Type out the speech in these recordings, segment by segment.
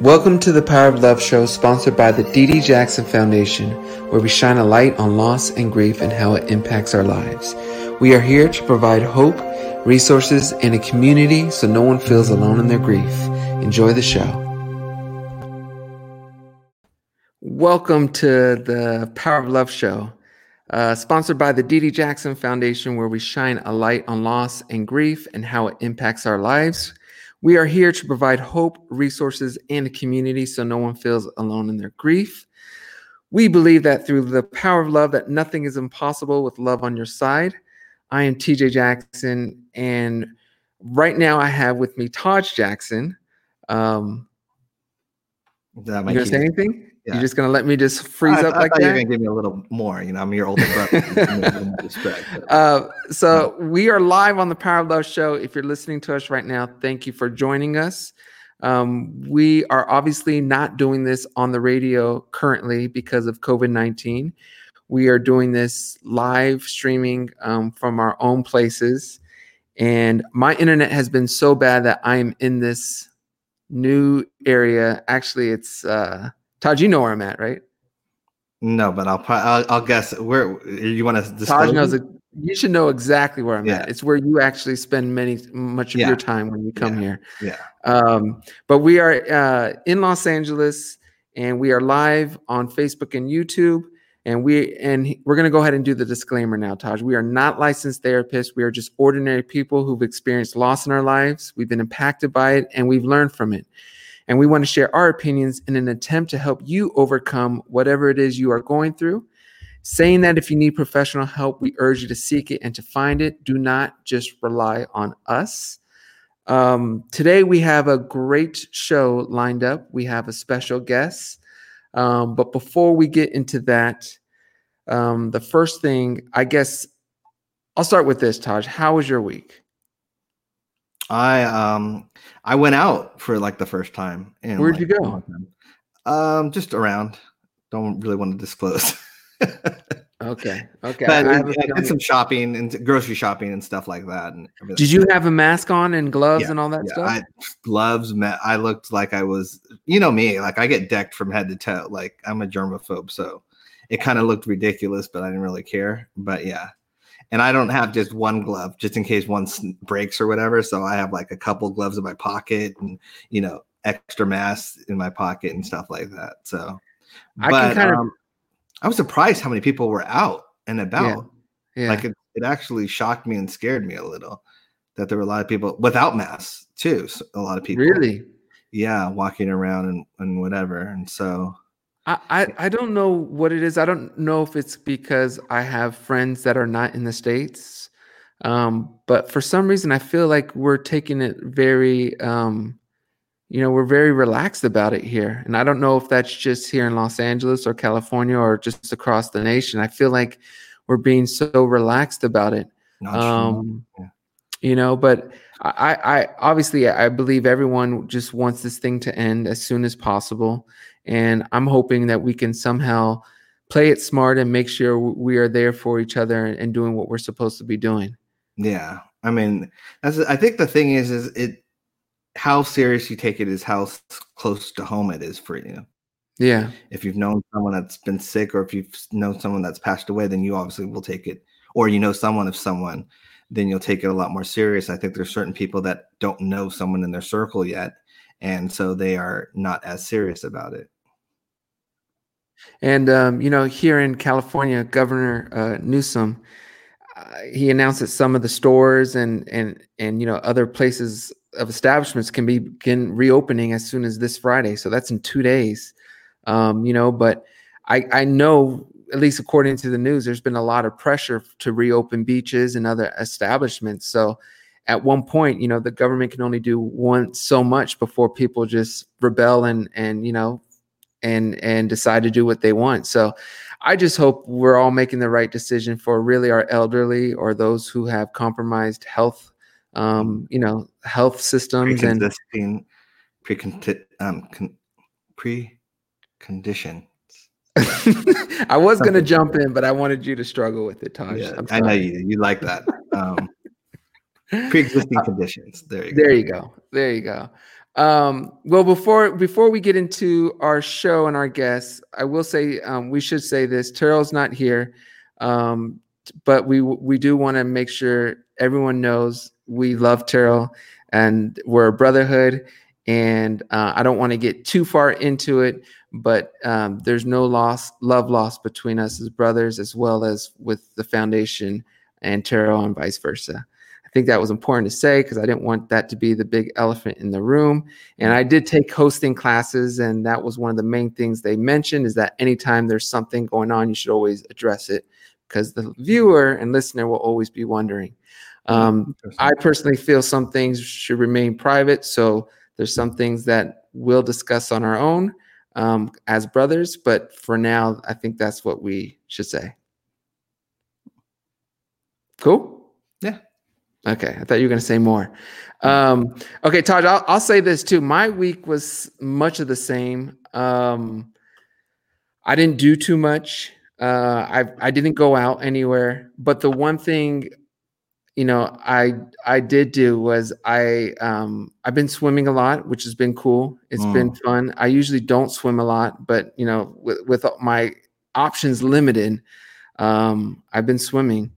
Welcome to the Power of Love show sponsored by the D.D. Jackson Foundation, where we shine a light on loss and grief and how it impacts our lives. We are here to provide hope, resources, and a community so no one feels alone in their grief. Enjoy the show. Welcome to the Power of Love show, uh, sponsored by the D.D. Jackson Foundation, where we shine a light on loss and grief and how it impacts our lives. We are here to provide hope, resources, and a community so no one feels alone in their grief. We believe that through the power of love that nothing is impossible with love on your side. I am TJ Jackson and right now I have with me Taj Jackson. Um That you gonna say anything? Yeah. You're just gonna let me just freeze I, up I like thought you were that? gonna give me a little more. You know, I'm your older brother. You give me a little more respect, but- Uh, so we are live on the Power of Love show. If you're listening to us right now, thank you for joining us. Um, we are obviously not doing this on the radio currently because of COVID 19. We are doing this live streaming um, from our own places. And my internet has been so bad that I'm in this new area. Actually, it's uh, Taj, you know where I'm at, right? no, but I'll, pro- I'll I'll guess where you want to Taj knows it. You should know exactly where I'm Yeah. at. It's where you actually spend many much of Yeah. your time when you come Yeah. here. Yeah. Um, but we are uh, in Los Angeles, and we are live on Facebook and YouTube. And we and we're going to go ahead and do the disclaimer now, Taj. We are not licensed therapists. We are just ordinary people who've experienced loss in our lives. We've been impacted by it, and we've learned from it. And we want to share our opinions in an attempt to help you overcome whatever it is you are going through. Saying that if you need professional help, we urge you to seek it and to find it. Do not just rely on us. Um, today, we have a great show lined up. We have a special guest. Um, but before we get into that, um, the first thing, I guess, I'll start with this, Taj. How was your week? I um I went out for like the first time. In Where'd like you go? a long time. Um, just around. Don't really want to disclose. Okay. Okay. but I I, have a I did some shopping and grocery shopping and stuff like that. And everything. Did you have a mask on and gloves Yeah, and all that Yeah, stuff? I gloves. I looked like I was, you know me, like I get decked from head to toe. Like I'm a germaphobe, so it kind of looked ridiculous, but I didn't really care. But yeah, and I don't have just one glove, just in case one breaks or whatever. So I have like a couple gloves in my pocket, and you know, extra masks in my pocket and stuff like that. So, I can but kind of- um, I was surprised how many people were out and about. yeah. Like it, it actually shocked me and scared me a little that there were a lot of people without masks too. So a lot of people, really? yeah, walking around and, and whatever. And so, I, I, I don't know what it is. I don't know if it's because I have friends that are not in the States. Um, but for some reason, I feel like we're taking it very, um, you know, we're very relaxed about it here. And I don't know if that's just here in Los Angeles or California or just across the nation. I feel like we're being so relaxed about it. Um, Yeah. you know, but I, I obviously I believe everyone just wants this thing to end as soon as possible, and I'm hoping that we can somehow play it smart and make sure we are there for each other and doing what we're supposed to be doing. yeah. I mean, that's, I think the thing is, is it, how serious you take it is how close to home it is for you. Yeah, If you've known someone that's been sick or if you've known someone that's passed away, then you obviously will take it, or you know someone of someone, then you'll take it a lot more serious. I think there's certain people that don't know someone in their circle yet, and so they are not as serious about it. and um, you know, here in California, Governor uh, Newsom. Uh, he announced that some of the stores and and and you know other places of establishments can be begin reopening as soon as this Friday. So that's in two days. Um, you know, but I I know at least according to the news, there's been a lot of pressure to reopen beaches and other establishments. So at one point, you know, the government can only do one so much before people just rebel and and you know and and decide to do what they want. So I just hope we're all making the right decision for really our elderly or those who have compromised health, um, you know, health systems and pre um, con, pre-condition. I was going to jump in, but I wanted you to struggle with it, Taj. Yeah, I'm know you. You like that. Um, pre-existing conditions. There you go. There you go. There you go. Um, well, before before we get into our show and our guests, I will say um, we should say this: Terrell's not here, um, but we we do want to make sure everyone knows we love Terrell and we're a brotherhood. And uh, I don't want to get too far into it, but um, there's no loss, love lost between us as brothers, as well as with the foundation and Terrell and vice versa. I think that was important to say because I didn't want that to be the big elephant in the room. And I did take hosting classes, and that was one of the main things they mentioned is that anytime there's something going on, you should always address it because the viewer and listener will always be wondering. Um, I personally feel some things should remain private. So there's some things that we'll discuss on our own um, as brothers. But for now, I think that's what we should say. Cool. Okay, I thought you were going to say more. Um, okay, Taj, I'll, I'll say this too. My week was much of the same. Um, I didn't do too much. Uh, I I didn't go out anywhere. But the one thing, you know, I I did do was I um, I've been swimming a lot, which has been cool. It's mm. been fun. I usually don't swim a lot, but you know, with with my options limited, um, I've been swimming.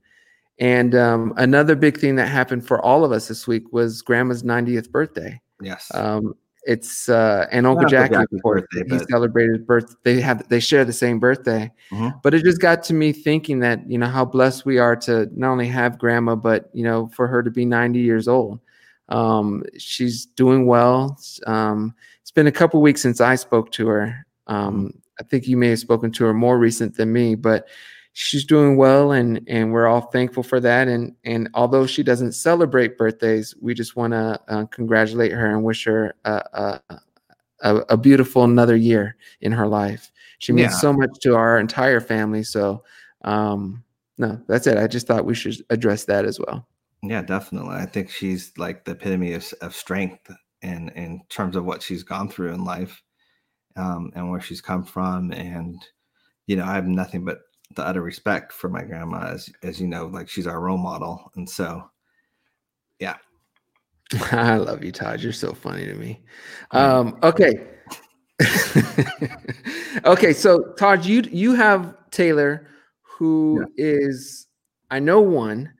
And um, another big thing that happened for all of us this week was Grandma's 90th birthday. Yes. Um, it's uh, and Uncle Jackie, Jackie's birthday, he but... celebrated birth. They have they share the same birthday, mm-hmm. but it just got to me thinking that you know how blessed we are to not only have Grandma, but you know for her to be 90 years old. Um, she's doing well. Um, it's been a couple weeks since I spoke to her. Um, mm-hmm. I think you may have spoken to her more recent than me, but she's doing well and and we're all thankful for that. And and although she doesn't celebrate birthdays we just want to uh, congratulate her and wish her a, a, a, beautiful another year in her life. She means yeah. so much to our entire family so um no that's it. I just thought we should address that as well. Yeah definitely. I think she's like the epitome of, of strength in in terms of what she's gone through in life um and where she's come from. And you know i have nothing but the utter respect for my grandma as as you know like she's our role model and so yeah. I love you Taj. You're so funny to me. Um okay. Okay so Taj you you have taylor who yeah. is i know one.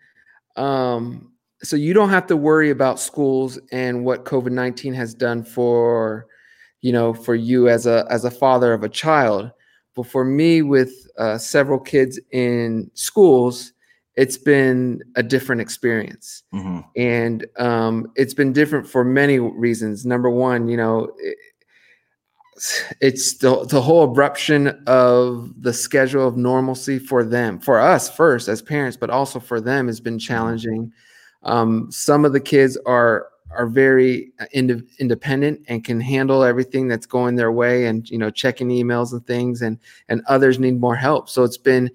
Um so you don't have to worry about schools and what covid-19 has done for you know for you as a as a father of a child but for me, with uh, several kids in schools, it's been a different experience. Mm-hmm. And um, it's been different for many reasons. Number one, you know, it, it's the, the whole abruption of the schedule of normalcy for them, for us first as parents, but also for them has been mm-hmm. challenging. Um, some of the kids are are very uh, ind- independent and can handle everything that's going their way and you know checking emails and things and and others need more help. So it's been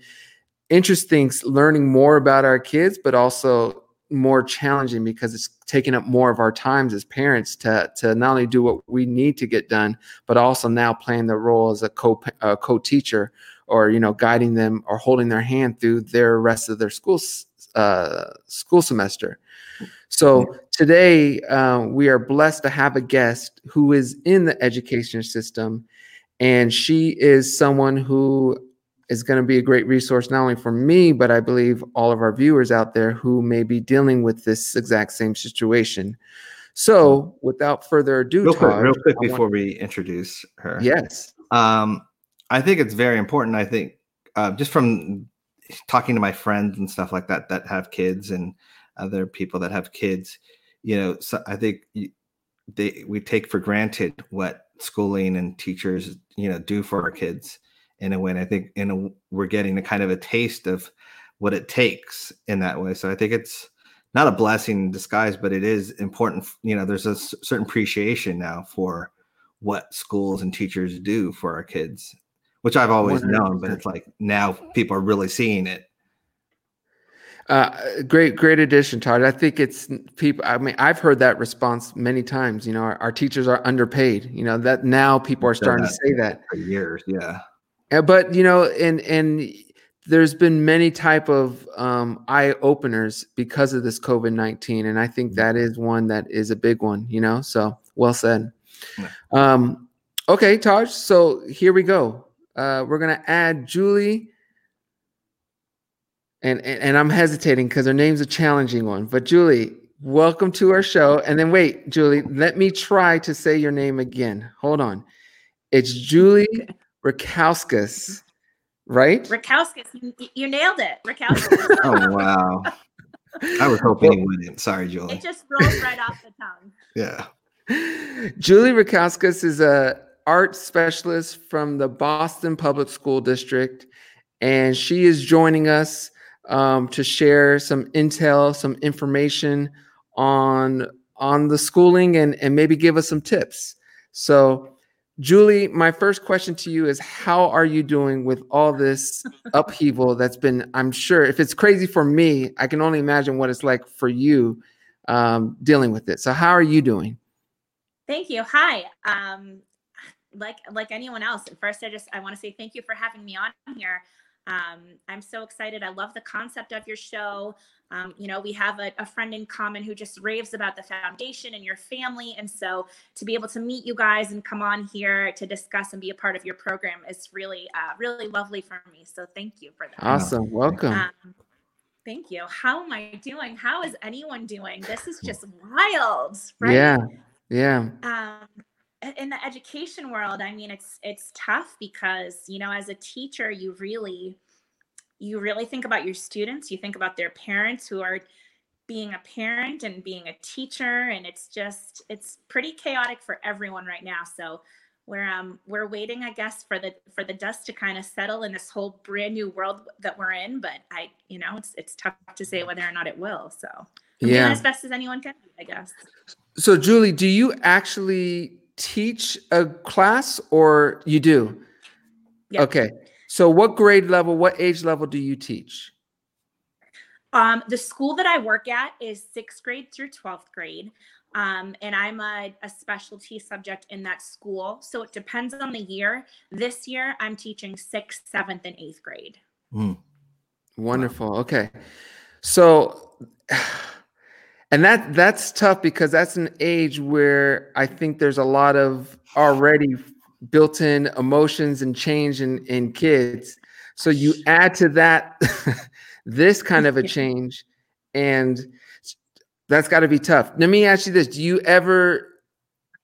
interesting learning more about our kids but also more challenging because it's taking up more of our times as parents to to not only do what we need to get done but also now playing the role as a co uh, co-teacher or you know guiding them or holding their hand through their rest of their school uh, school semester so today uh, we are blessed to have a guest who is in the education system, and she is someone who is going to be a great resource not only for me, but I believe all of our viewers out there who may be dealing with this exact same situation. So, without further ado, real quick, Taj, real quick before want... we introduce her, yes, um, I think it's very important. I think uh, just from talking to my friends and stuff like that that have kids and other people that have kids you know so i think they we take for granted what schooling and teachers you know do for our kids in a way and i think in a, we're getting a kind of a taste of what it takes in that way so i think it's not a blessing in disguise but it is important you know there's a certain appreciation now for what schools and teachers do for our kids which i've always 100%. known but it's like now people are really seeing it uh, great, great addition, Taj. I think it's people. I mean, I've heard that response many times. You know, our, our teachers are underpaid. You know that now people are starting to say that for years. Yeah. yeah. But you know, and and there's been many type of um, eye openers because of this COVID nineteen, and I think mm-hmm. that is one that is a big one. You know, so well said. Um, okay, Taj. So here we go. Uh, we're gonna add Julie, and and, and I'm hesitating because her name's a challenging one. But Julie, welcome to our show. And then wait, Julie, let me try to say your name again. Hold on. It's Julie Rackauskas, right? Rackauskas, you, you nailed it. Rackauskas. oh wow. I was hoping you wouldn't. Sorry, Julie. It just rolls right off the tongue. Yeah. Julie Rackauskas is a art specialist from the Boston Public School District, and she is joining us um, to share some intel, some information on on the schooling, and and maybe give us some tips. So, Julie, my first question to you is: How are you doing with all this upheaval that's been? I'm sure if it's crazy for me, I can only imagine what it's like for you um, dealing with it. So, how are you doing? Thank you. Hi. Um, like like anyone else, first I just I want to say thank you for having me on here. Um, I'm so excited. I love the concept of your show. Um, you know, we have a, a, friend in common who just raves about the foundation and your family. And so to be able to meet you guys and come on here to discuss and be a part of your program is really, uh, really lovely for me. So thank you for that. Awesome. Welcome. Um, thank you. How am I doing? How is anyone doing? This is just wild, right? Yeah. Yeah. Um, in the education world, I mean, it's it's tough because you know, as a teacher, you really you really think about your students. You think about their parents who are being a parent and being a teacher, and it's just it's pretty chaotic for everyone right now. So we're um we're waiting, I guess, for the for the dust to kind of settle in this whole brand new world that we're in. But I, you know, it's it's tough to say whether or not it will. So I'm yeah, as best as anyone can, I guess. So Julie, do you actually teach a class or you do? Yep. Okay. So what grade level, what age level do you teach? Um, the school that I work at is sixth grade through 12th grade. Um, and I'm a, a specialty subject in that school. So it depends on the year. This year, I'm teaching sixth, seventh, and eighth grade. Mm. Wonderful. Okay. So and that that's tough because that's an age where I think there's a lot of already built-in emotions and change in, in kids. So you add to that this kind of a change, and that's got to be tough. Let me ask you this: Do you ever?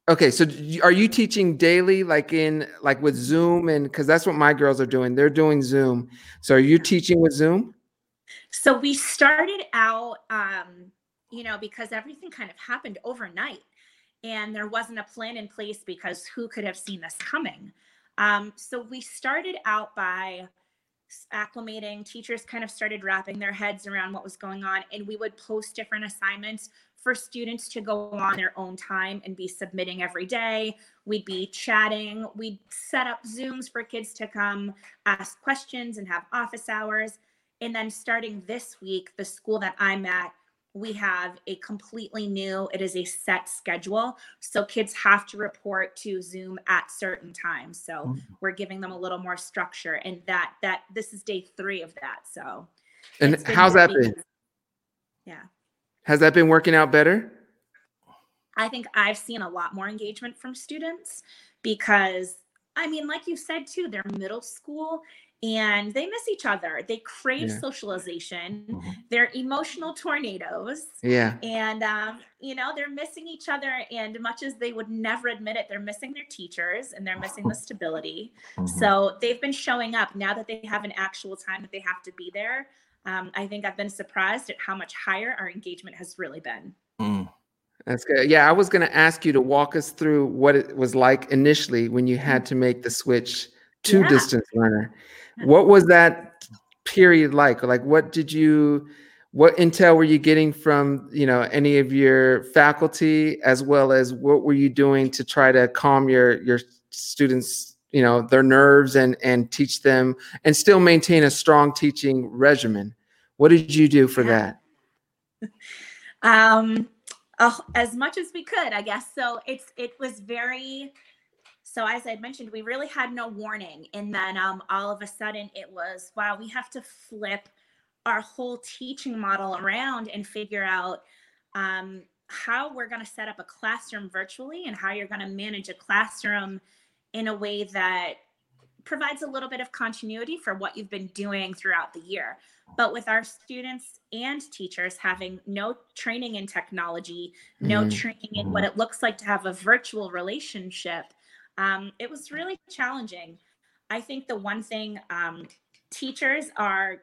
Okay, so are you teaching daily, like in like with Zoom, and because that's what my girls are doing? They're doing Zoom. So are you teaching with Zoom? So we started out. Um, you know, because everything kind of happened overnight and there wasn't a plan in place because who could have seen this coming? Um, so we started out by acclimating. Teachers kind of started wrapping their heads around what was going on, and we would post different assignments for students to go on their own time and be submitting every day. We'd be chatting. We'd set up Zooms for kids to come ask questions and have office hours. And then starting this week, the school that I'm at, we have a completely new it is a set schedule. So kids have to report to zoom at certain times. So mm-hmm. we're giving them a little more structure and that that this is day three of that. So and how's that been? yeah. Has that been working out better? I think i've seen a lot more engagement from students because i mean like you said too they're middle school and they miss each other. They crave yeah. socialization. Mm-hmm. They're emotional tornadoes. Yeah. And, um, you know, they're missing each other. And much as they would never admit it, they're missing their teachers and they're missing the stability. Mm-hmm. So they've been showing up now that they have an actual time that they have to be there. Um, I think I've been surprised at how much higher our engagement has really been. Mm. That's good. Yeah, I was going to ask you to walk us through what it was like initially when you had mm-hmm. to make the switch to yeah. distance learner what was that period like? Like what did you what intel were you getting from you know any of your faculty as well as what were you doing to try to calm your your students you know their nerves and and teach them and still maintain a strong teaching regimen? What did you do for yeah. that? Um oh, as much as we could i guess. So it's it was very so as I mentioned, we really had no warning. And then um, all of a sudden it was, wow, we have to flip our whole teaching model around and figure out um, how we're going to set up a classroom virtually and how you're going to manage a classroom in a way that provides a little bit of continuity for what you've been doing throughout the year. But with our students and teachers having no training in technology, no Mhm. training in what it looks like to have a virtual relationship, um, it was really challenging. I think the one thing um, teachers are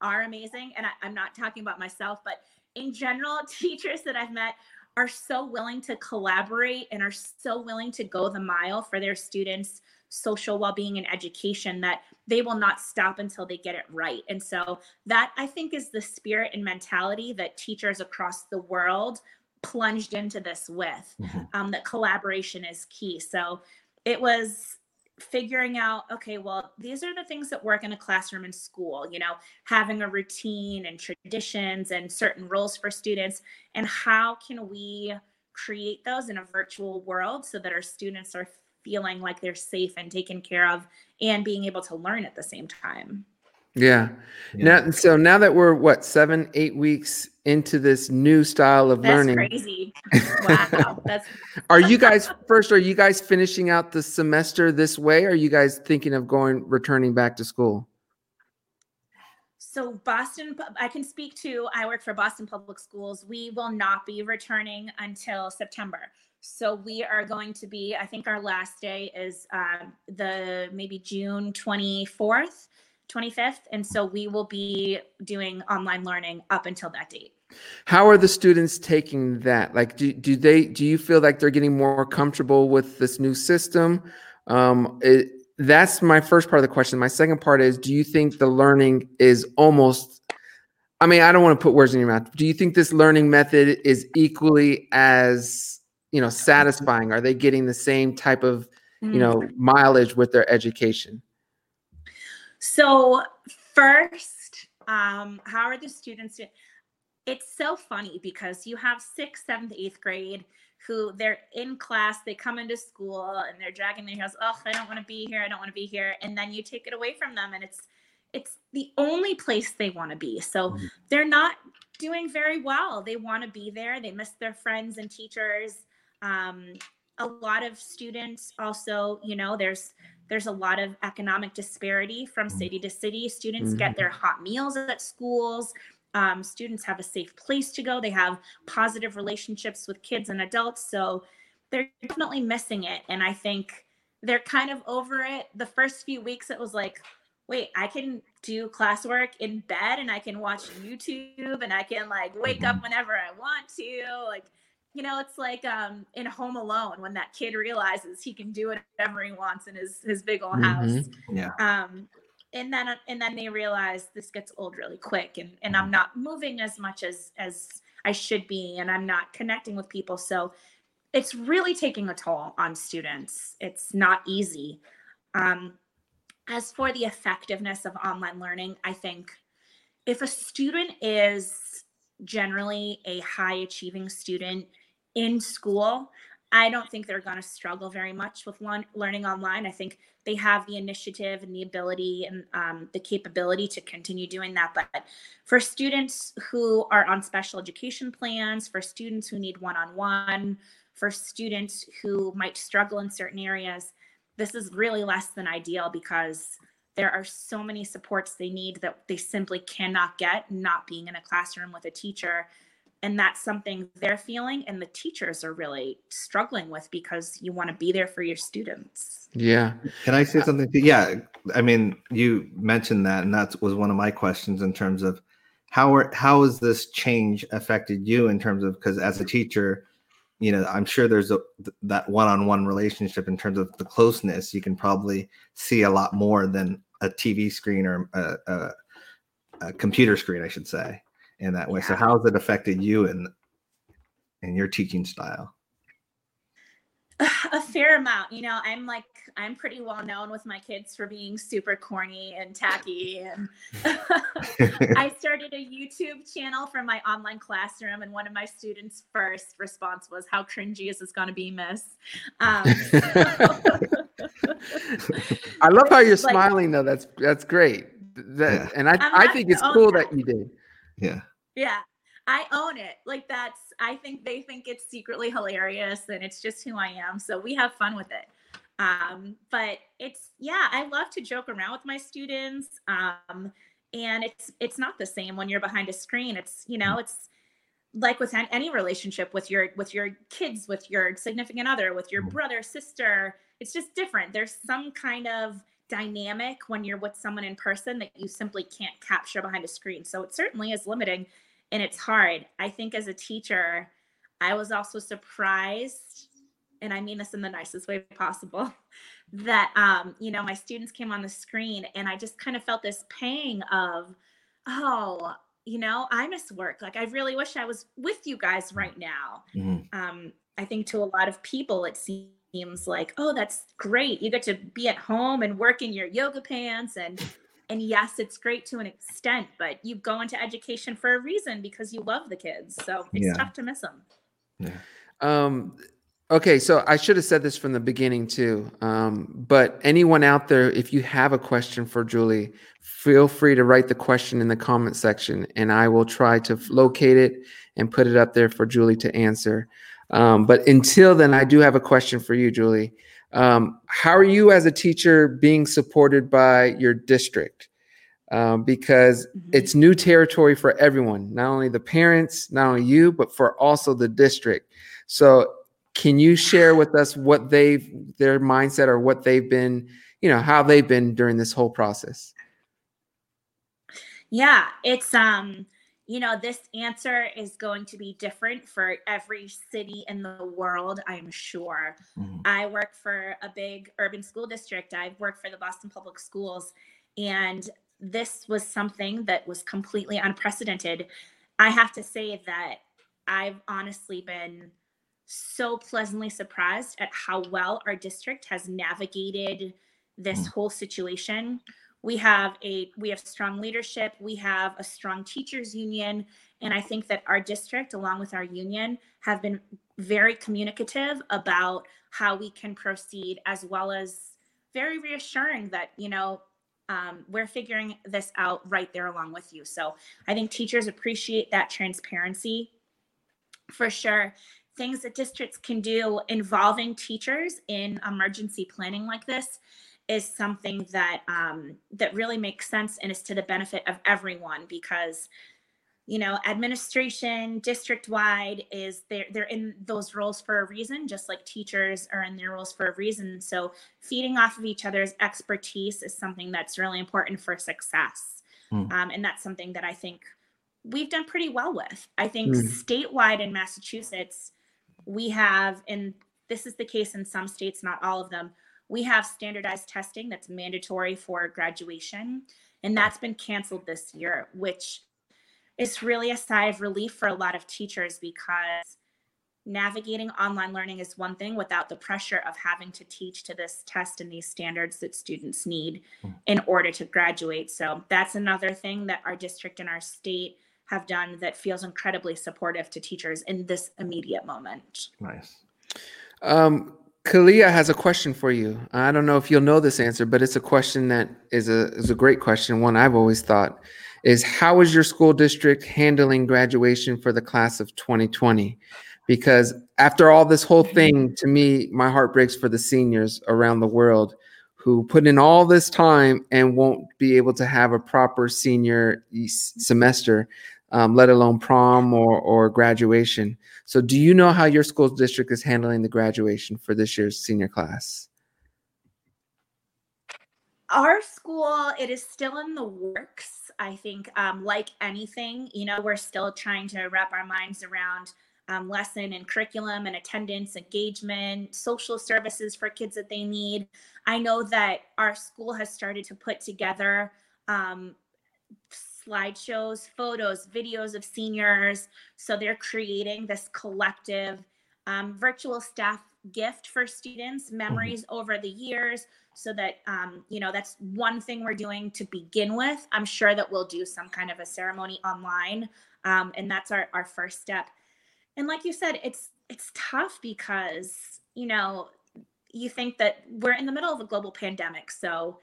are amazing, and I, I'm not talking about myself, but in general, teachers that I've met are so willing to collaborate and are so willing to go the mile for their students' social well-being and education that they will not stop until they get it right. And so that I think is the spirit and mentality that teachers across the world plunged into this with. Mhm. Um, that collaboration is key. So it was figuring out okay well these are the things that work in a classroom in school you know having a routine and traditions and certain roles for students and how can we create those in a virtual world so that our students are feeling like they're safe and taken care of and being able to learn at the same time Yeah. Yeah. Now, so now that we're what seven, eight weeks into this new style of that's learning, crazy wow that's are you guys first? Are you guys finishing out the semester this way? Or are you guys thinking of going returning back to school? So Boston, I can speak to. I work for Boston Public Schools. We will not be returning until September. So we are going to be. I think our last day is uh, the maybe June twenty fourth, twenty fifth, and so we will be doing online learning up until that date. How are the students taking that? Like, do, do they do you feel like they're getting more comfortable with this new system? Um, it, that's my first part of the question. My second part is, do you think the learning is almost? I mean, I don't want to put words in your mouth. Do you think this learning method is equally as you know satisfying? Are they getting the same type of you know mileage with their education? So first, um, how are the students? do- It's so funny because you have sixth, seventh, eighth grade who they're in class, they come into school and they're dragging their heels. Oh, I don't want to be here. I don't want to be here. And then you take it away from them, and it's it's the only place they want to be. So Mhm. they're not doing very well. They want to be there. They miss their friends and teachers. Um, a lot of students also, you know, there's there's a lot of economic disparity from mm. city to city. Students get mm-hmm. their hot meals at schools. Um, students have a safe place to go. They have positive relationships with kids and adults. So they're definitely missing it. And I think they're kind of over it. The first few weeks, it was like, wait, I can do classwork in bed and I can watch YouTube and I can like wake up mm-hmm. whenever I want to. Like, you know, it's like um in Home Alone when that kid realizes he can do whatever he wants in his his big old house. Mhm. Yeah. Um and then and then they realize this gets old really quick and and I'm not moving as much as as I should be and I'm not connecting with people. So it's really taking a toll on students. It's not easy. Um, as for the effectiveness of online learning, I think if a student is generally a high achieving student in school, I don't think they're going to struggle very much with learn- learning online. I think they have the initiative and the ability and um, the capability to continue doing that. But for students who are on special education plans, for students who need one on one, for students who might struggle in certain areas, this is really less than ideal because there are so many supports they need that they simply cannot get not being in a classroom with a teacher and that's something they're feeling and the teachers are really struggling with because you want to be there for your students Yeah. Can I say uh, something? To, yeah, I mean, you mentioned that, and that was one of my questions in terms of how are how has this change affected you in terms of because as a teacher, you know, I'm sure there's a that one-on-one relationship in terms of the closeness. You can probably see a lot more than a TV screen or a, a, a computer screen, I should say, in that way. So, Yeah. how has it affected you and in your teaching style? a fair amount you know i'm like i'm pretty well known with my kids for being super corny and tacky and i started a youtube channel for my online classroom and one of my students first response was how cringy is this going to be miss um, I love how you're Like- smiling though. That's that's great. That Yeah. and I I'm I think it's cool that. that you did. Yeah. yeah i own it like that's I think they think it's secretly hilarious and it's just who I am. So we have fun with it. Um, but it's yeah, I love to joke around with my students. Um, and it's it's not the same when you're behind a screen. It's you know, it's like with any relationship with your with your kids, with your significant other, with your brother, sister. It's just different. There's some kind of dynamic when you're with someone in person that you simply can't capture behind a screen. So it certainly is limiting and it's hard. I think as a teacher, I was also surprised, and I mean this in the nicest way possible, that um, you know, my students came on the screen and I just kind of felt this pang of, oh, you know, I miss work. Like I really wish I was with you guys right now. Mm-hmm. Um, I think to a lot of people it seems like, oh, that's great. You get to be at home and work in your yoga pants and and yes, it's great to an extent, but you go into education for a reason because you love the kids. So it's yeah. tough to miss them. Yeah. Um, okay, so I should have said this from the beginning too. Um, but anyone out there, if you have a question for Julie, feel free to write the question in the comment section, and I will try to locate it and put it up there for Julie to answer. Um, but until then, I do have a question for you, Julie. Um, how are you as a teacher being supported by your district? Um, because mm-hmm. it's new territory for everyone, not only the parents, not only you, but for also the district. So, can you share with us what they've their mindset or what they've been, you know, how they've been during this whole process? Yeah, it's um you know, this answer is going to be different for every city in the world, I'm sure. Mm-hmm. I work for a big urban school district. I've worked for the Boston Public Schools, and this was something that was completely unprecedented. I have to say that I've honestly been so pleasantly surprised at how well our district has navigated this mm-hmm. whole situation we have a we have strong leadership we have a strong teachers union and i think that our district along with our union have been very communicative about how we can proceed as well as very reassuring that you know um, we're figuring this out right there along with you. So i think teachers appreciate that transparency for sure. Things that districts can do involving teachers in emergency planning like this is something that um, that really makes sense and is to the benefit of everyone because you know administration district wide is they're, they're in those roles for a reason just like teachers are in their roles for a reason so feeding off of each other's expertise is something that's really important for success mm. um, and that's something that i think we've done pretty well with i think mm. statewide in massachusetts we have and this is the case in some states not all of them we have standardized testing that's mandatory for graduation, and that's been canceled this year, which is really a sigh of relief for a lot of teachers because navigating online learning is one thing without the pressure of having to teach to this test and these standards that students need hmm. in order to graduate. So that's another thing that our district and our state have done that feels incredibly supportive to teachers in this immediate moment. Nice. Um, Kalia has a question for you. I don't know if you'll know this answer, but it's a question that is a is a great question. One I've always thought is how is your school district handling graduation for the class of 2020? Because after all this whole thing, to me, my heart breaks for the seniors around the world who put in all this time and won't be able to have a proper senior semester um, let alone prom or, or graduation. So, do you know how your school district is handling the graduation for this year's senior class? Our school, it is still in the works. I think, um, like anything, you know, we're still trying to wrap our minds around um, lesson and curriculum and attendance, engagement, social services for kids that they need. I know that our school has started to put together um, slideshows, photos, videos of seniors. So they're creating this collective um, virtual staff gift for students, mm-hmm. memories over the years. So that, um, you know, that's one thing we're doing to begin with. I'm sure that we'll do some kind of a ceremony online. Um, and that's our, our first step. And like you said, it's it's tough because, you know, you think that we're in the middle of a global pandemic. So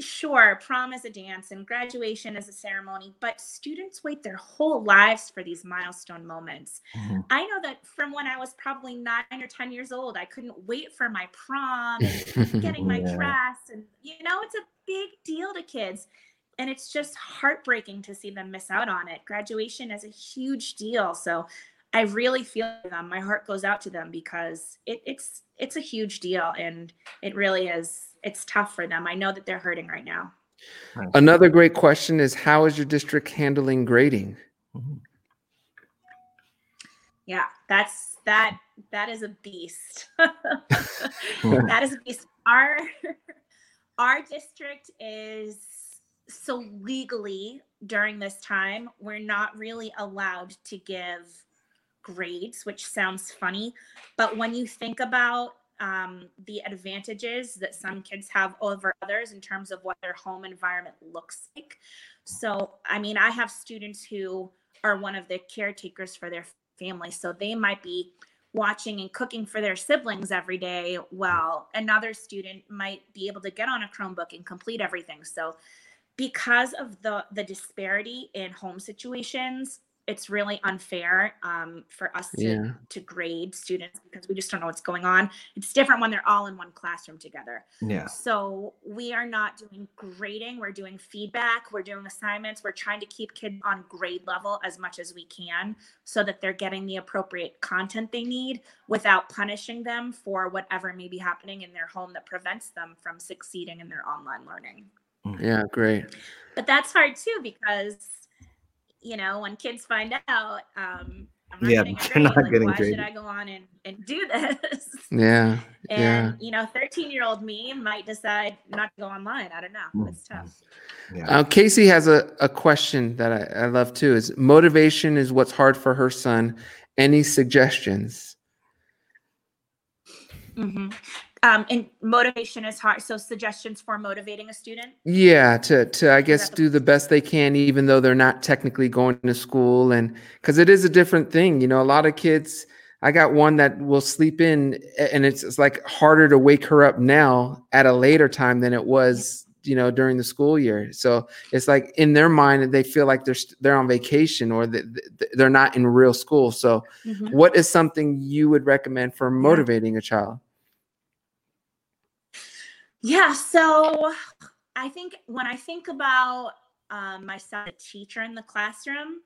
sure, prom is a dance and graduation is a ceremony, but students wait their whole lives for these milestone moments. Mm-hmm. I know that from when I was probably nine or 10 years old, I couldn't wait for my prom and getting my Yeah. dress. And, you know, it's a big deal to kids. And it's just heartbreaking to see them miss out on it. Graduation is a huge deal. So I really feel them. My heart goes out to them because it, it's it's a huge deal and it really is it's tough for them. I know that they're hurting right now. Another great question is how is your district handling grading? Mhm. Yeah, that's that that is a beast. that is a beast. Our our district is so legally during this time, we're not really allowed to give grades, which sounds funny. But when you think about um, the advantages that some kids have over others in terms of what their home environment looks like. So, I mean, I have students who are one of the caretakers for their family. So they might be watching and cooking for their siblings every day while another student might be able to get on a Chromebook and complete everything. So because of the the disparity in home situations, it's really unfair um, for us to, Yeah. to grade students because we just don't know what's going on. It's different when they're all in one classroom together. Yeah. So we are not doing grading. We're doing feedback. We're doing assignments. We're trying to keep kids on grade level as much as we can so that they're getting the appropriate content they need without punishing them for whatever may be happening in their home that prevents them from succeeding in their online learning. Yeah, great. But that's hard too because, you know, when kids find out, um, I'm not Yeah, getting they're grade, not like, getting why graded. should I go on and, and do this? Yeah. And Yeah. you know, 13 year old me might decide not to go online. I don't know. It's tough. Yeah. Uh, Casey has a, a question that I, I love too is motivation is what's hard for her son. Any suggestions? hmm Um, and motivation is hard. So suggestions for motivating a student. Yeah, to to I guess the- do the best they can, even though they're not technically going to school, and because it is a different thing. You know, a lot of kids. I got one that will sleep in, and it's, it's like harder to wake her up now at a later time than it was, you know, during the school year. So it's like in their mind, they feel like they're they're on vacation or that they're not in real school. So, what is something you would recommend for motivating a child? Yeah. So I think when I think about um, myself, a teacher in the classroom,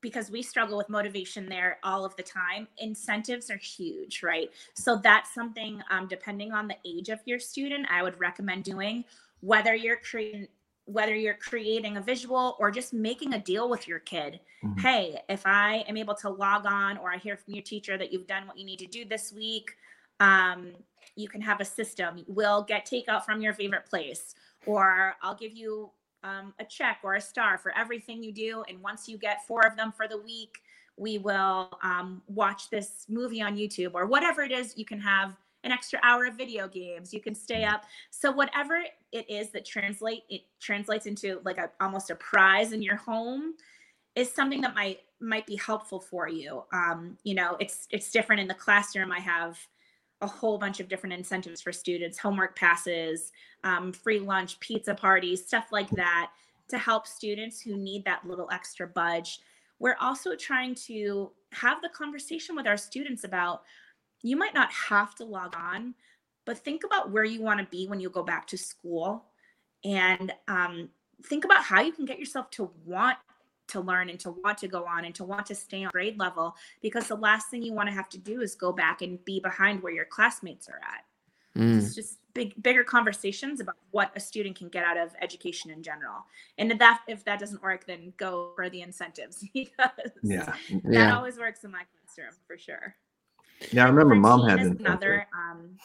because we struggle with motivation there all of the time, incentives are huge, right? So that's something, um, depending on the age of your student, I would recommend doing. Whether you're creating, whether you're creating a visual or just making a deal with your kid. Mhm. Hey, if I am able to log on, or I hear from your teacher that you've done what you need to do this week, um, you can have a system. We'll get takeout from your favorite place, or I'll give you um, a check or a star for everything you do. And once you get four of them for the week, we will um, watch this movie on YouTube or whatever it is. You can have an extra hour of video games. You can stay up. So whatever it is that translate it translates into like a almost a prize in your home is something that might might be helpful for you. Um, you know, it's it's different in the classroom. I have a whole bunch of different incentives for students, homework passes, um, free lunch, pizza parties, stuff like that to help students who need that little extra budge. We're also trying to have the conversation with our students about you might not have to log on, but think about where you want to be when you go back to school and um, think about how you can get yourself to want to learn and to want to go on and to want to stay on grade level because the last thing you want to have to do is go back and be behind where your classmates are at. Mm. It's just big bigger conversations about what a student can get out of education in general. And if that if that doesn't work, then go for the incentives because Yeah. that Yeah. always works in my classroom for sure. Yeah. I remember mom had another um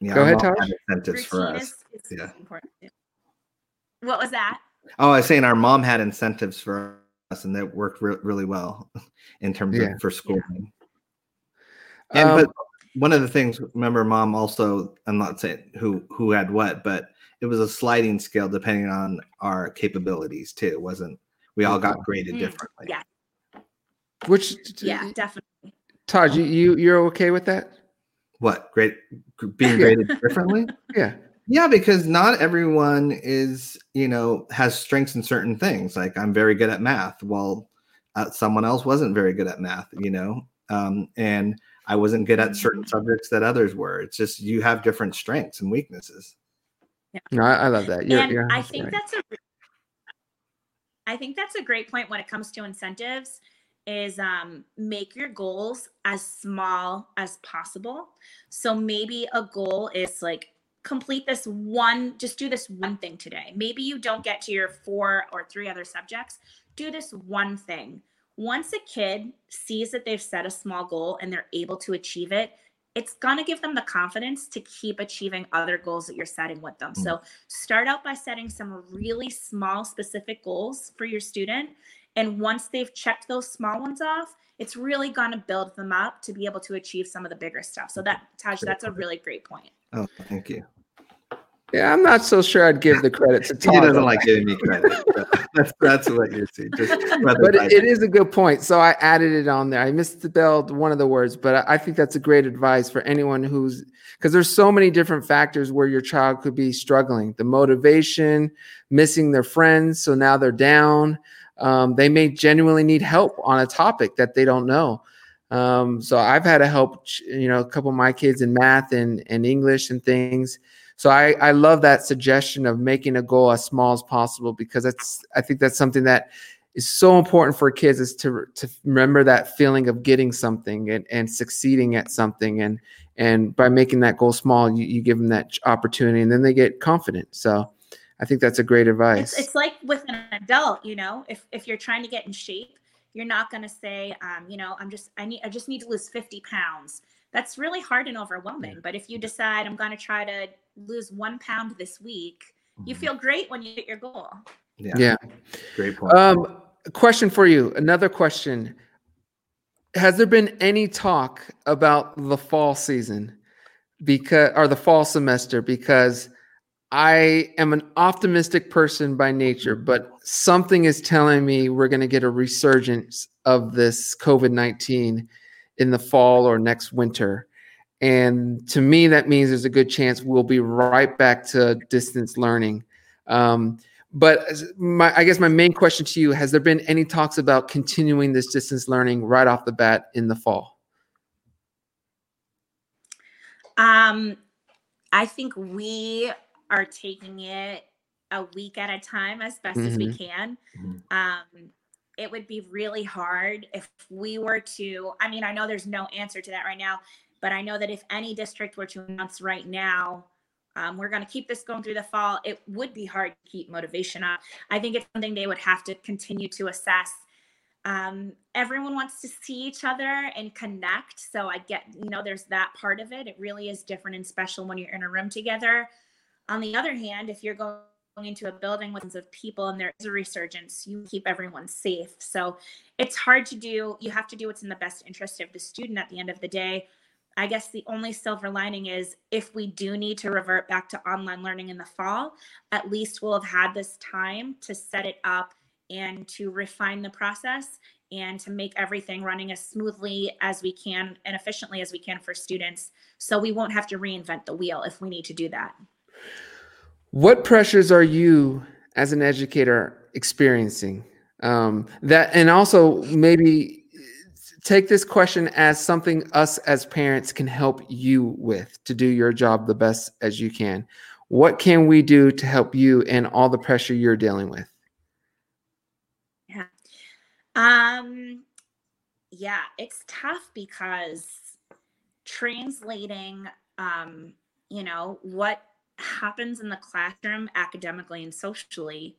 Yeah, Go ahead, mom Tosh. had incentives for us. is, is Yeah. important. What was that? Oh, I was saying our mom had incentives for us, and that worked re- really well in terms Yeah. of for schooling. And Um, but one of the things, remember, mom also, I'm not saying who who had what, but it was a sliding scale depending on our capabilities too. It wasn't we all got graded Mm, differently. yeah. which Yeah, definitely. Taj, you, you you're okay with that? What great being graded differently? Yeah. Yeah, because not everyone is, you know, has strengths in certain things. Like I'm very good at math. Well, uh, someone else wasn't very good at math, you know, um, and I wasn't good at certain subjects that others were. It's just you have different strengths and weaknesses. Yeah. No, I, I love that. You're, and you're, I think right. that's a I think that's a great point when it comes to incentives is um, make your goals as small as possible. So maybe a goal is like complete this one, just do this one thing today. Maybe you don't get to your four or three other subjects. Do this one thing. Once a kid sees that they've set a small goal and they're able to achieve it, it's going to give them the confidence to keep achieving other goals that you're setting with them. Mm-hmm. So start out by setting some really small, specific goals for your student. And once they've checked those small ones off, it's really going to build them up to be able to achieve some of the bigger stuff. So that, Taj, that's a really great point. Oh, thank you. Yeah, I'm not so sure I'd give the credit to Todd. he doesn't like giving me credit. that's that's what you see. Just but it, it is a good point. So I added it on there. I misspelled one of the words, but I think that's a great advice for anyone who's because there's so many different factors where your child could be struggling. The motivation, missing their friends, so now they're down. Um, they may genuinely need help on a topic that they don't know. Um, so I've had to help, you know, a couple of my kids in math and, and English and things. So I, I love that suggestion of making a goal as small as possible because that's I think that's something that is so important for kids is to to remember that feeling of getting something and, and succeeding at something. And and by making that goal small you, you give them that opportunity and then they get confident. So i think that's a great advice it's, it's like with an adult you know if if you're trying to get in shape you're not going to say um, you know i'm just i need i just need to lose 50 pounds that's really hard and overwhelming but if you decide i'm going to try to lose one pound this week, mm-hmm. you feel great when you hit your goal. Yeah. Yeah. Great point. Um, question for you. Another question. Has there been any talk about the fall season because or the fall semester? Because I am an optimistic person by nature, but something is telling me we're going to get a resurgence of this COVID 19 in the fall or next winter. And to me, that means there's a good chance we'll be right back to distance learning. Um, but my, I guess my main question to you has there been any talks about continuing this distance learning right off the bat in the fall? Um, I think we are taking it a week at a time as best mm-hmm. as we mm-hmm. can. Mm-hmm. Um, it would be really hard if we were to, I mean, I know there's no answer to that right now. But I know that if any district were to announce right now, um, we're going to keep this going through the fall, it would be hard to keep motivation up. I think it's something they would have to continue to assess. Um, everyone wants to see each other and connect. So I get, you know, there's that part of it. It really is different and special when you're in a room together. On the other hand, if you're going into a building with tons of people and there is a resurgence, you keep everyone safe. So it's hard to do. You have to do what's in the best interest of the student at the end of the day. I guess the only silver lining is if we do need to revert back to online learning in the fall, at least we'll have had this time to set it up and to refine the process and to make everything running as smoothly as we can and efficiently as we can for students. So we won't have to reinvent the wheel if we need to do that. What pressures are you as an educator experiencing? Um, that and also maybe take this question as something us as parents can help you with to do your job the best as you can. What can we do to help you and all the pressure you're dealing with? Yeah. Um yeah, it's tough because translating um you know what happens in the classroom academically and socially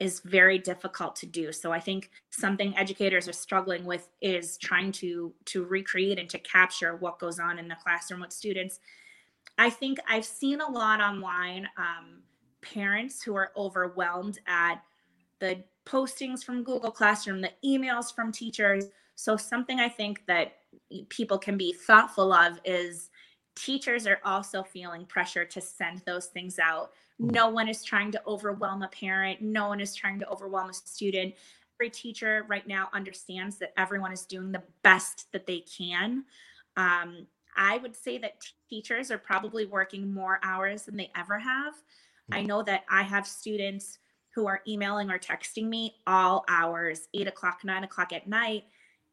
is very difficult to do. So i think something educators are struggling with is trying to to recreate and to capture what goes on in the classroom with students. I think i've seen a lot online um, parents who are overwhelmed at the postings from google classroom the emails from teachers. So something i think that people can be thoughtful of is teachers are also feeling pressure to send those things out no one is trying to overwhelm a parent. No one is trying to overwhelm a student. Every teacher right now understands that everyone is doing the best that they can. Um, I would say that t- teachers are probably working more hours than they ever have. I know that I have students who are emailing or texting me all hours, eight o'clock, nine o'clock at night,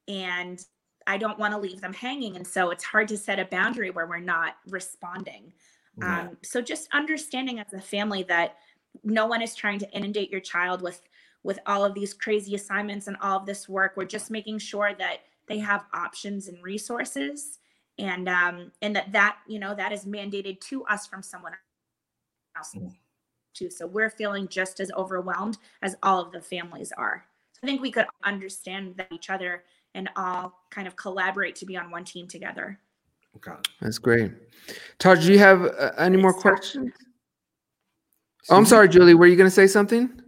and I don't want to leave them hanging. And so it's hard to set a boundary where we're not responding. Yeah. Um, so just understanding as a family that no one is trying to inundate your child with with all of these crazy assignments and all of this work. We're just making sure that they have options and resources, and um, and that that you know that is mandated to us from someone else Mm. too. So we're feeling just as overwhelmed as all of the families are. So I think we could understand that each other and all kind of collaborate to be on one team together. Got it. That's great. Taj, do you have uh, any more questions? Oh, I'm sorry, Julie. Were you going to say something?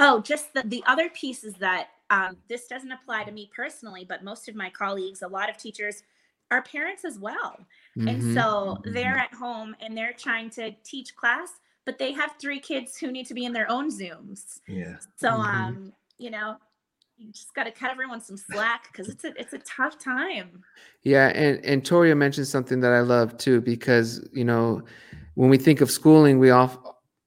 Oh, just the, the other piece is that um, this doesn't apply to me personally, but most of my colleagues, a lot of teachers, are parents as well. And Mhm. so they're at home and they're trying to teach class, but they have three kids who need to be in their own Zooms. Yeah. So, Mhm. um, you know, you just got to cut everyone some slack because it's a it's a tough time. Yeah, and and Toria mentioned something that I love too because you know when we think of schooling, we off,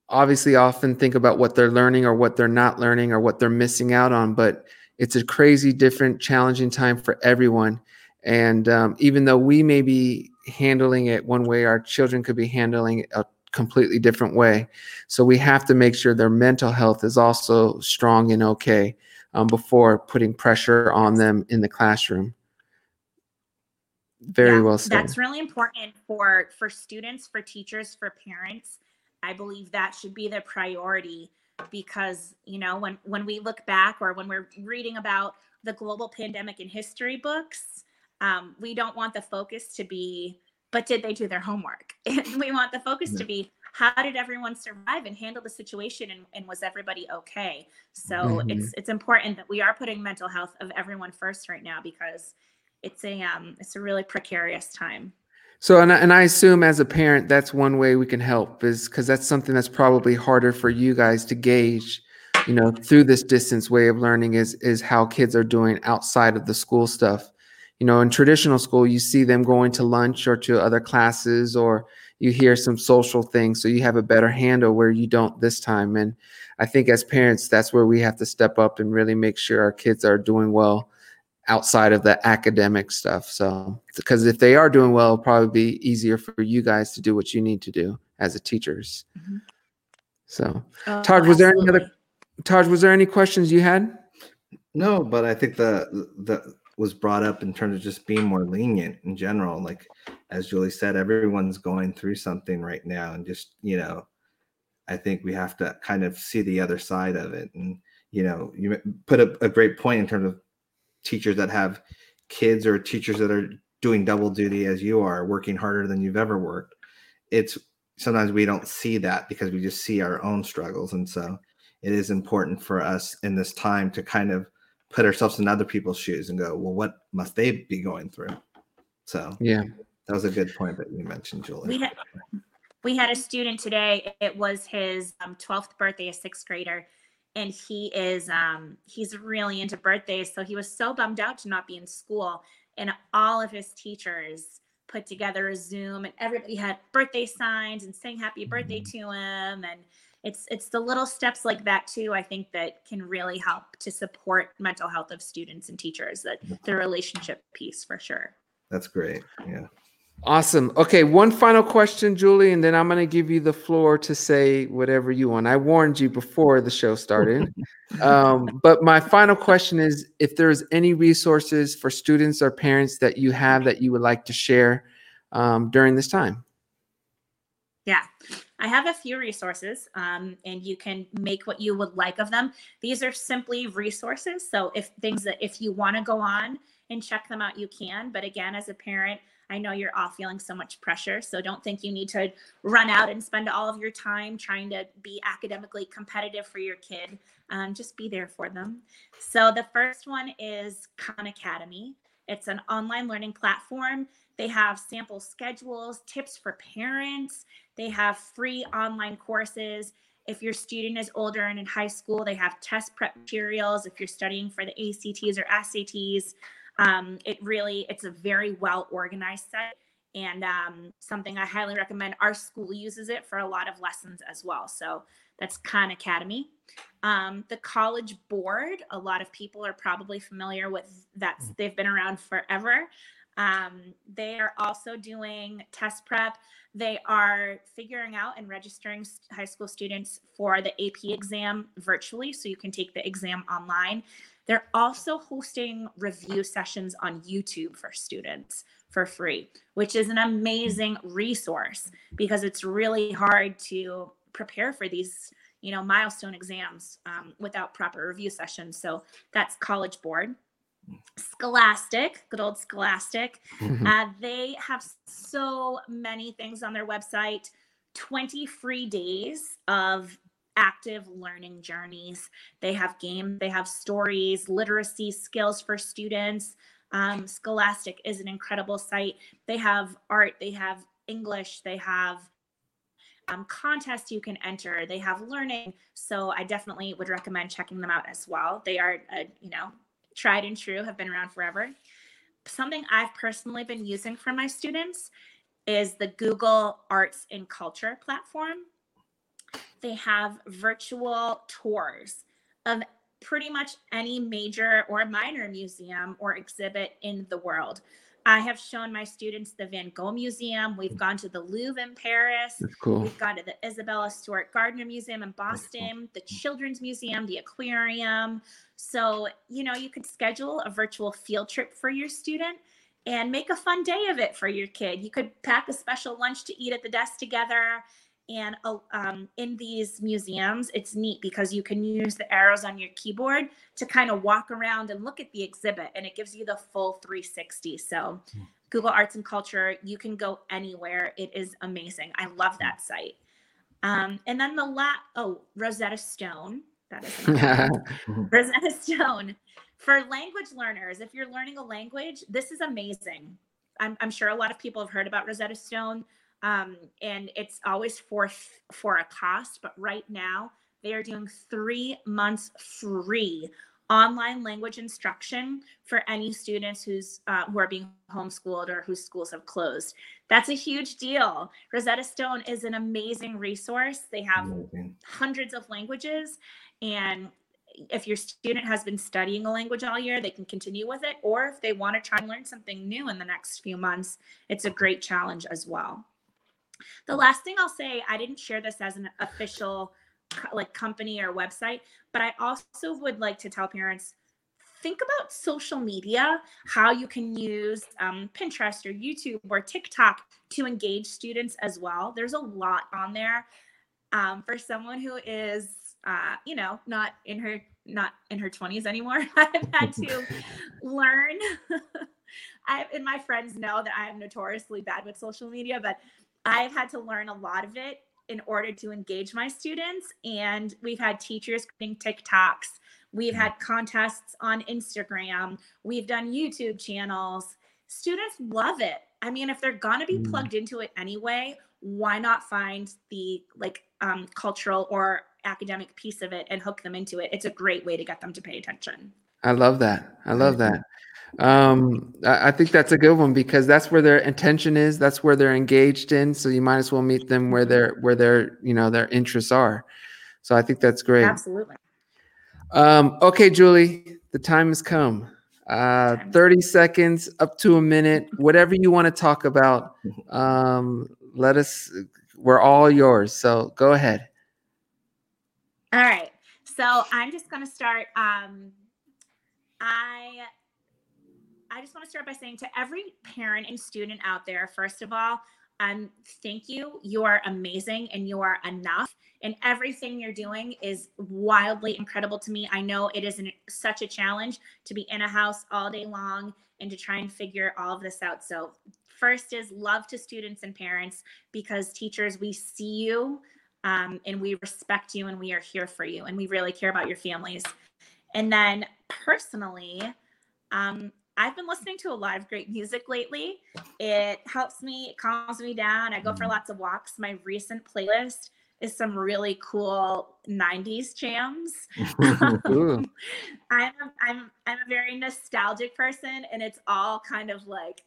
obviously often think about what they're learning or what they're not learning or what they're missing out on, but it's a crazy, different, challenging time for everyone. And um, even though we may be handling it one way, our children could be handling it a completely different way. So we have to make sure their mental health is also strong and okay um, before putting pressure on them in the classroom. Very Yeah, well said. That's really important for for students, for teachers, for parents. I believe that should be the priority because you know when when we look back or when we're reading about the global pandemic in history books, um, we don't want the focus to be, but did they do their homework? we want the focus to be how did everyone survive and handle the situation and, and was everybody okay so Mhm. it's it's important that we are putting mental health of everyone first right now because it's a um it's a really precarious time So, and I, and I assume as a parent, that's one way we can help is because that's something that's probably harder for you guys to gauge, you know, through this distance way of learning is is how kids are doing outside of the school stuff. You know, in traditional school, you see them going to lunch or to other classes, or you hear some social things, so you have a better handle where you don't this time. And I think as parents, that's where we have to step up and really make sure our kids are doing well outside of the academic stuff. So, because if they are doing well, it'll probably be easier for you guys to do what you need to do as a teachers. Mhm. So, Oh, Todd, was there any other- absolutely. Taj, was there any questions you had? No, but I think the the was brought up in terms of just being more lenient in general. Like as Julie said, everyone's going through something right now, and just you know, I think we have to kind of see the other side of it. And you know, you put a, a great point in terms of teachers that have kids or teachers that are doing double duty as you are, working harder than you've ever worked. It's sometimes we don't see that because we just see our own struggles, and so it is important for us in this time to kind of put ourselves in other people's shoes and go, well, what must they be going through? So Yeah. That was a good point that you mentioned, Julie. we had we had a student today it was his um, 12th birthday a sixth grader and he is um, he's really into birthdays so he was so bummed out to not be in school and all of his teachers put together a zoom and everybody had birthday signs and saying happy birthday to him and it's it's the little steps like that too i think that can really help to support mental health of students and teachers that the relationship piece for sure That's great. Yeah. Awesome. Okay, one final question, Julie, and then I'm going to give you the floor to say whatever you want. I warned you before the show started. um, but my final question is if there's any resources for students or parents that you have that you would like to share um, during this time. Yeah, I have a few resources, um, and you can make what you would like of them. These are simply resources. So if things that if you want to go on and check them out, you can. But again, as a parent, I know you're all feeling so much pressure. So don't think you need to run out and spend all of your time trying to be academically competitive for your kid. Um, just be there for them. So the first one is Khan Academy. It's an online learning platform. They have sample schedules, tips for parents. They have free online courses. If your student is older and in high school, they have test prep materials. If you're studying for the ACTs or SATs, Um, it really, it's a very well organized site and um, something I highly recommend. Our school uses it for a lot of lessons as well. So that's Khan Academy. Um, the College Board, a lot of people are probably familiar with that. Mm. They've been around forever. Um, they are also doing test prep. They are figuring out and registering high school students for the AP exam virtually, so you can take the exam online. They're also hosting review sessions on YouTube for students for free, which is an amazing resource because it's really hard to prepare for these you know milestone exams um, without proper review sessions. So that's college board. Scholastic good old scholastic. Mm-hmm. uh, they have so many things on their website. 20 free days of active learning journeys they have games they have stories literacy skills for students um, scholastic is an incredible site they have art they have english they have um, contests you can enter. They have learning. So I definitely would recommend checking them out as well. They are, uh, you know, tried and true, have been around forever. Something I've personally been using for my students is the Google Arts and Culture platform. They have virtual tours of pretty much any major or minor museum or exhibit in the world. I have shown my students the Van Gogh Museum. We've gone to the Louvre in Paris. Cool. We've gone to the Isabella Stewart Gardner Museum in Boston, cool. the Children's Museum, the aquarium. So, you know, you could schedule a virtual field trip for your student and make a fun day of it for your kid. You could pack a special lunch to eat at the desk together and uh, um, in these museums, it's neat because you can use the arrows on your keyboard to kind of walk around and look at the exhibit, and it gives you the full 360. So, hmm. Google Arts and Culture, you can go anywhere. It is amazing. I love that site. Um, and then the la oh Rosetta Stone. That is Rosetta Stone for language learners. If you're learning a language, this is amazing. I'm, I'm sure a lot of people have heard about Rosetta Stone um, and it's always for for a cost. But right now, they are doing three months free online language instruction for any students who's uh, who are being homeschooled or whose schools have closed. That's a huge deal. Rosetta Stone is an amazing resource. They have amazing. hundreds of languages, and if your student has been studying a language all year, they can continue with it. Or if they want to try and learn something new in the next few months, it's a great challenge as well. The last thing I'll say, I didn't share this as an official like company or website, but I also would like to tell parents think about social media, how you can use um, Pinterest or YouTube or TikTok to engage students as well. There's a lot on there um, for someone who is, uh, you know, not in her not in her 20s anymore. I've had to learn. I and my friends know that I am notoriously bad with social media, but I've had to learn a lot of it in order to engage my students. And we've had teachers creating TikToks. We've had contests on Instagram. We've done YouTube channels. Students love it. I mean, if they're gonna be mm. plugged into it anyway, why not find the like um, cultural or academic piece of it and hook them into it? It's a great way to get them to pay attention. I love that. I love that. Um, I, I think that's a good one because that's where their intention is. That's where they're engaged in. So you might as well meet them where their where their you know their interests are. So I think that's great. Absolutely. Um, okay, Julie, the time has come. Uh, 30 seconds up to a minute, whatever you want to talk about. Um, let us, we're all yours. So go ahead. All right. So I'm just going to start. Um, I I just want to start by saying to every parent and student out there, first of all, um, thank you. You are amazing and you are enough. And everything you're doing is wildly incredible to me. I know it is an, such a challenge to be in a house all day long and to try and figure all of this out. So, first is love to students and parents because teachers, we see you um, and we respect you and we are here for you and we really care about your families. And then personally, um, I've been listening to a lot of great music lately. It helps me, it calms me down. I go for mm-hmm. lots of walks. My recent playlist is some really cool 90s jams. I'm I'm I'm a very nostalgic person and it's all kind of like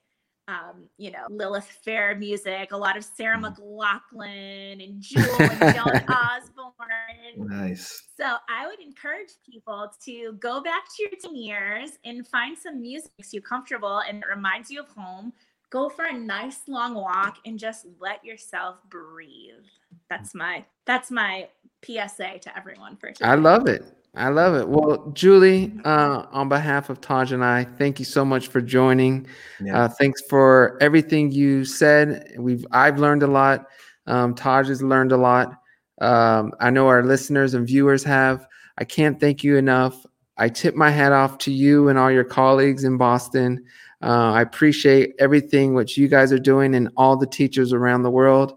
um, you know, Lilith Fair music, a lot of Sarah Mm. McLachlan and Jewel and Joan Osborne. Nice. So I would encourage people to go back to your teen years and find some music that makes you comfortable and it reminds you of home. Go for a nice long walk and just let yourself breathe. That's my that's my PSA to everyone for today. I love it. I love it. Well, Julie, uh, on behalf of Taj and I, thank you so much for joining. Yeah. Uh, thanks for everything you said. We've I've learned a lot. Um, Taj has learned a lot. Um, I know our listeners and viewers have. I can't thank you enough. I tip my hat off to you and all your colleagues in Boston. Uh, I appreciate everything what you guys are doing and all the teachers around the world.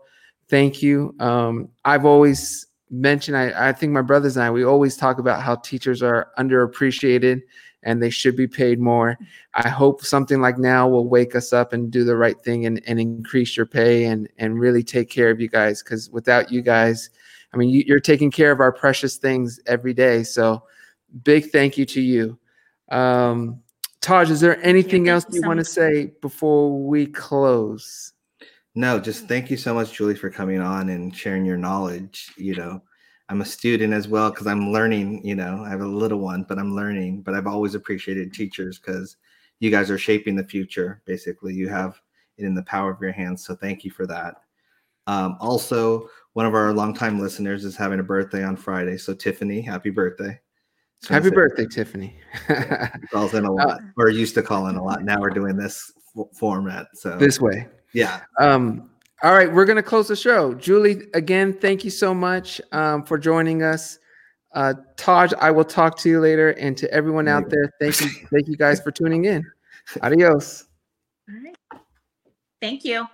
Thank you. Um, I've always mentioned, I, I think my brothers and I, we always talk about how teachers are underappreciated and they should be paid more. I hope something like now will wake us up and do the right thing and, and increase your pay and, and really take care of you guys. Because without you guys, I mean, you, you're taking care of our precious things every day. So big thank you to you. Um, Taj, is there anything thank else you you so want to say before we close? No, just thank you so much, Julie, for coming on and sharing your knowledge. You know, I'm a student as well because I'm learning. You know, I have a little one, but I'm learning. But I've always appreciated teachers because you guys are shaping the future. Basically, you have it in the power of your hands. So thank you for that. Um, also, one of our longtime listeners is having a birthday on Friday. So Tiffany, happy birthday! Wanna Happy birthday, Tiffany. calls in a lot, or used to call in a lot. Now we're doing this format. So this way. Yeah, Um, all right, we're gonna close the show. Julie, again, thank you so much um, for joining us. Uh, Taj, I will talk to you later, and to everyone out there, thank you, thank you guys for tuning in. Adios. All right. Thank you.